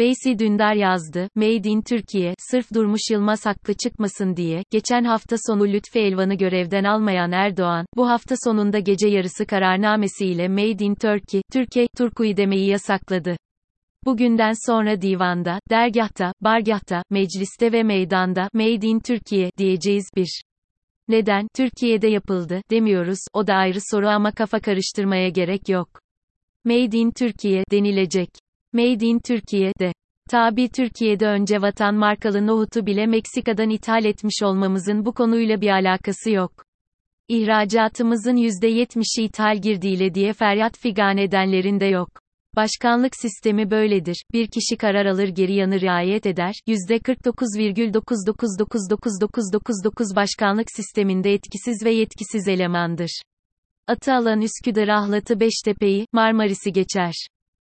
Veysi Dündar yazdı, Made in Türkiye, sırf Durmuş Yılmaz haklı çıkmasın diye, geçen hafta sonu Lütfi Elvan'ı görevden almayan Erdoğan, bu hafta sonunda gece yarısı kararnamesiyle Made in Turkey, Türkiye, Turkuy demeyi yasakladı. Bugünden sonra divanda, dergahta, bargahta, mecliste ve meydanda, Made in Türkiye, diyeceğiz bir. Neden, Türkiye'de yapıldı, demiyoruz, o da ayrı soru ama kafa karıştırmaya gerek yok. Made in Türkiye, denilecek. Made in Türkiye'de. Tabi Türkiye'de önce vatan markalı nohutu bile Meksika'dan ithal etmiş olmamızın bu konuyla bir alakası yok. İhracatımızın %70'i ithal girdiyle diye feryat figan edenlerin de yok. Başkanlık sistemi böyledir. Bir kişi karar alır geri yanı riayet eder. %49,99999999 başkanlık sisteminde etkisiz ve yetkisiz elemandır. Atı alan Üsküdar ahlatı Beştepe'yi, Marmaris'i geçer.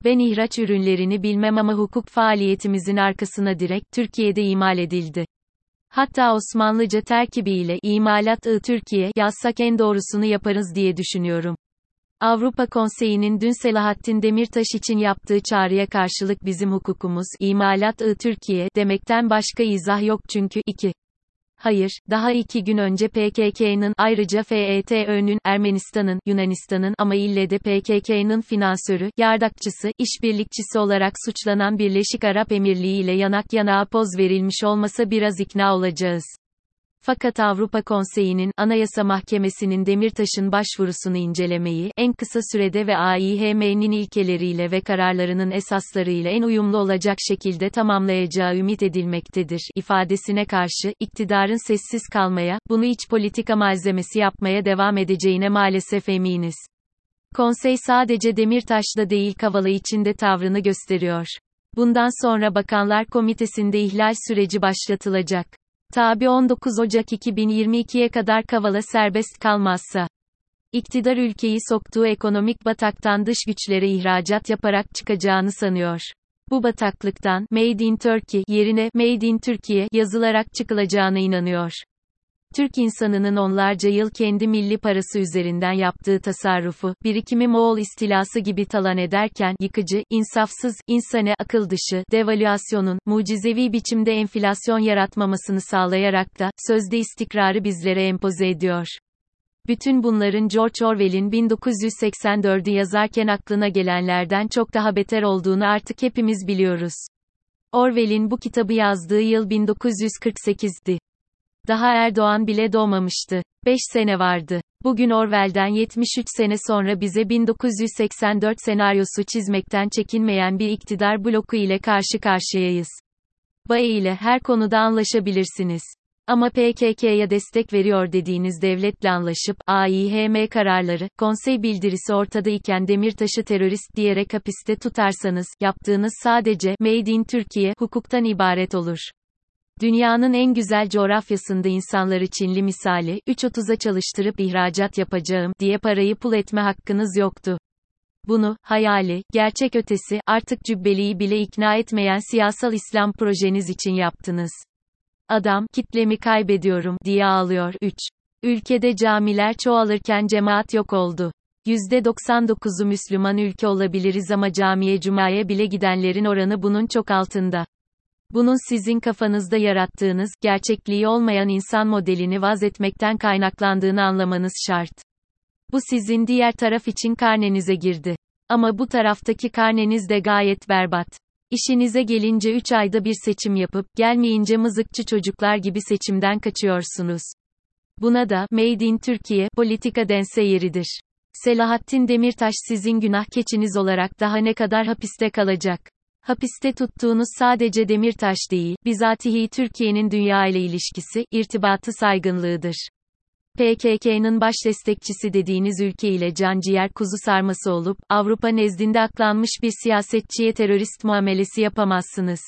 Ben ihraç ürünlerini bilmem ama hukuk faaliyetimizin arkasına direkt Türkiye'de imal edildi. Hatta Osmanlıca terkibiyle imalat-ı Türkiye yazsak en doğrusunu yaparız diye düşünüyorum. Avrupa Konseyi'nin dün Selahattin Demirtaş için yaptığı çağrıya karşılık bizim hukukumuz imalat-ı Türkiye demekten başka izah yok çünkü 2. Hayır, daha iki gün önce PKK'nın, ayrıca FETÖ'nün, Ermenistan'ın, Yunanistan'ın ama ille de PKK'nın finansörü, yardakçısı, işbirlikçisi olarak suçlanan Birleşik Arap Emirliği ile yanak yanağa poz verilmiş olmasa biraz ikna olacağız. Fakat Avrupa Konseyi'nin, Anayasa Mahkemesi'nin Demirtaş'ın başvurusunu incelemeyi, en kısa sürede ve AİHM'nin ilkeleriyle ve kararlarının esaslarıyla en uyumlu olacak şekilde tamamlayacağı ümit edilmektedir, ifadesine karşı, iktidarın sessiz kalmaya, bunu iç politika malzemesi yapmaya devam edeceğine maalesef eminiz. Konsey sadece Demirtaş'da değil Kavala içinde tavrını gösteriyor. Bundan sonra Bakanlar Komitesi'nde ihlal süreci başlatılacak. Tabi 19 Ocak 2022'ye kadar Kavala serbest kalmazsa. İktidar ülkeyi soktuğu ekonomik bataktan dış güçlere ihracat yaparak çıkacağını sanıyor. Bu bataklıktan Made in Turkey yerine Made in Türkiye yazılarak çıkılacağına inanıyor. Türk insanının onlarca yıl kendi milli parası üzerinden yaptığı tasarrufu, birikimi Moğol istilası gibi talan ederken, yıkıcı, insafsız, insane, akıl dışı, devalüasyonun, mucizevi biçimde enflasyon yaratmamasını sağlayarak da, sözde istikrarı bizlere empoze ediyor. Bütün bunların George Orwell'in 1984'ü yazarken aklına gelenlerden çok daha beter olduğunu artık hepimiz biliyoruz. Orwell'in bu kitabı yazdığı yıl 1948'di. Daha Erdoğan bile doğmamıştı. 5 sene vardı. Bugün Orwell'den 73 sene sonra bize 1984 senaryosu çizmekten çekinmeyen bir iktidar bloku ile karşı karşıyayız. BAE ile her konuda anlaşabilirsiniz. Ama PKK'ya destek veriyor dediğiniz devletle anlaşıp, AİHM kararları, konsey bildirisi ortada iken Demirtaş'ı terörist diyerek hapiste tutarsanız, yaptığınız sadece, Made in Türkiye, hukuktan ibaret olur. Dünyanın en güzel coğrafyasında insanları Çinli misali, 3.30'a çalıştırıp ihracat yapacağım, diye parayı pul etme hakkınız yoktu. Bunu, hayali, gerçek ötesi, artık cübbeliyi bile ikna etmeyen siyasal İslam projeniz için yaptınız. Adam, kitlemi kaybediyorum, diye ağlıyor. 3. Ülkede camiler çoğalırken cemaat yok oldu. %99'u Müslüman ülke olabiliriz ama camiye cumaya bile gidenlerin oranı bunun çok altında. Bunun sizin kafanızda yarattığınız, gerçekliği olmayan insan modelini vaz etmekten kaynaklandığını anlamanız şart. Bu sizin diğer taraf için karnenize girdi. Ama bu taraftaki karneniz de gayet berbat. İşinize gelince 3 ayda bir seçim yapıp, gelmeyince mızıkçı çocuklar gibi seçimden kaçıyorsunuz. Buna da, Made in Türkiye, politika dense yeridir. Selahattin Demirtaş sizin günah keçiniz olarak daha ne kadar hapiste kalacak? Hapiste tuttuğunuz sadece Demirtaş değil, bizatihi Türkiye'nin dünya ile ilişkisi, irtibatı saygınlığıdır. PKK'nın baş destekçisi dediğiniz ülke ile canciğer kuzu sarması olup, Avrupa nezdinde aklanmış bir siyasetçiye terörist muamelesi yapamazsınız.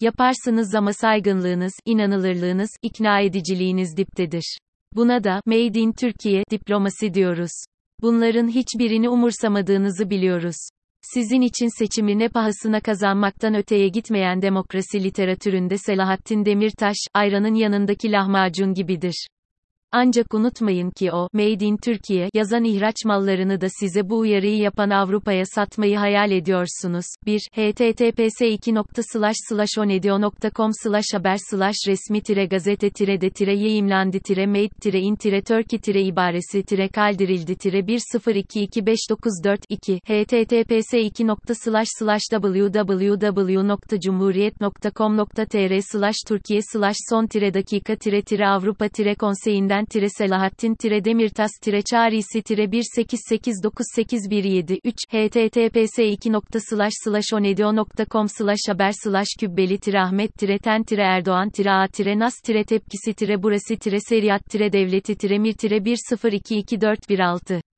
Yaparsınız ama saygınlığınız, inanılırlığınız, ikna ediciliğiniz diptedir. Buna da, Made in Türkiye, diplomasi diyoruz. Bunların hiçbirini umursamadığınızı biliyoruz. Sizin için seçimi ne pahasına kazanmaktan öteye gitmeyen demokrasi literatüründe Selahattin Demirtaş, ayranın yanındaki lahmacun gibidir. Ancak unutmayın ki o, Made in Türkiye yazan ihraç mallarını da size bu uyarıyı yapan Avrupa'ya satmayı hayal ediyorsunuz. 1. https 2 onedio.com haber resmi gazete de yayımlandı made in turkey ibaresi kaldirildi 1022594 https 2 www.cumhuriyet.com.tr Türkiye son dakika Avrupa konseyinden Selahattin Tire Selahattin Tire Tire Çarisi Tire 1889817 3 https 2 onedio.com haber kübbeli tire Ahmet tire ten tire Erdoğan tire A tire Nas tire tepkisi tire burası tire seriyat tire devleti tire mir tire 1022416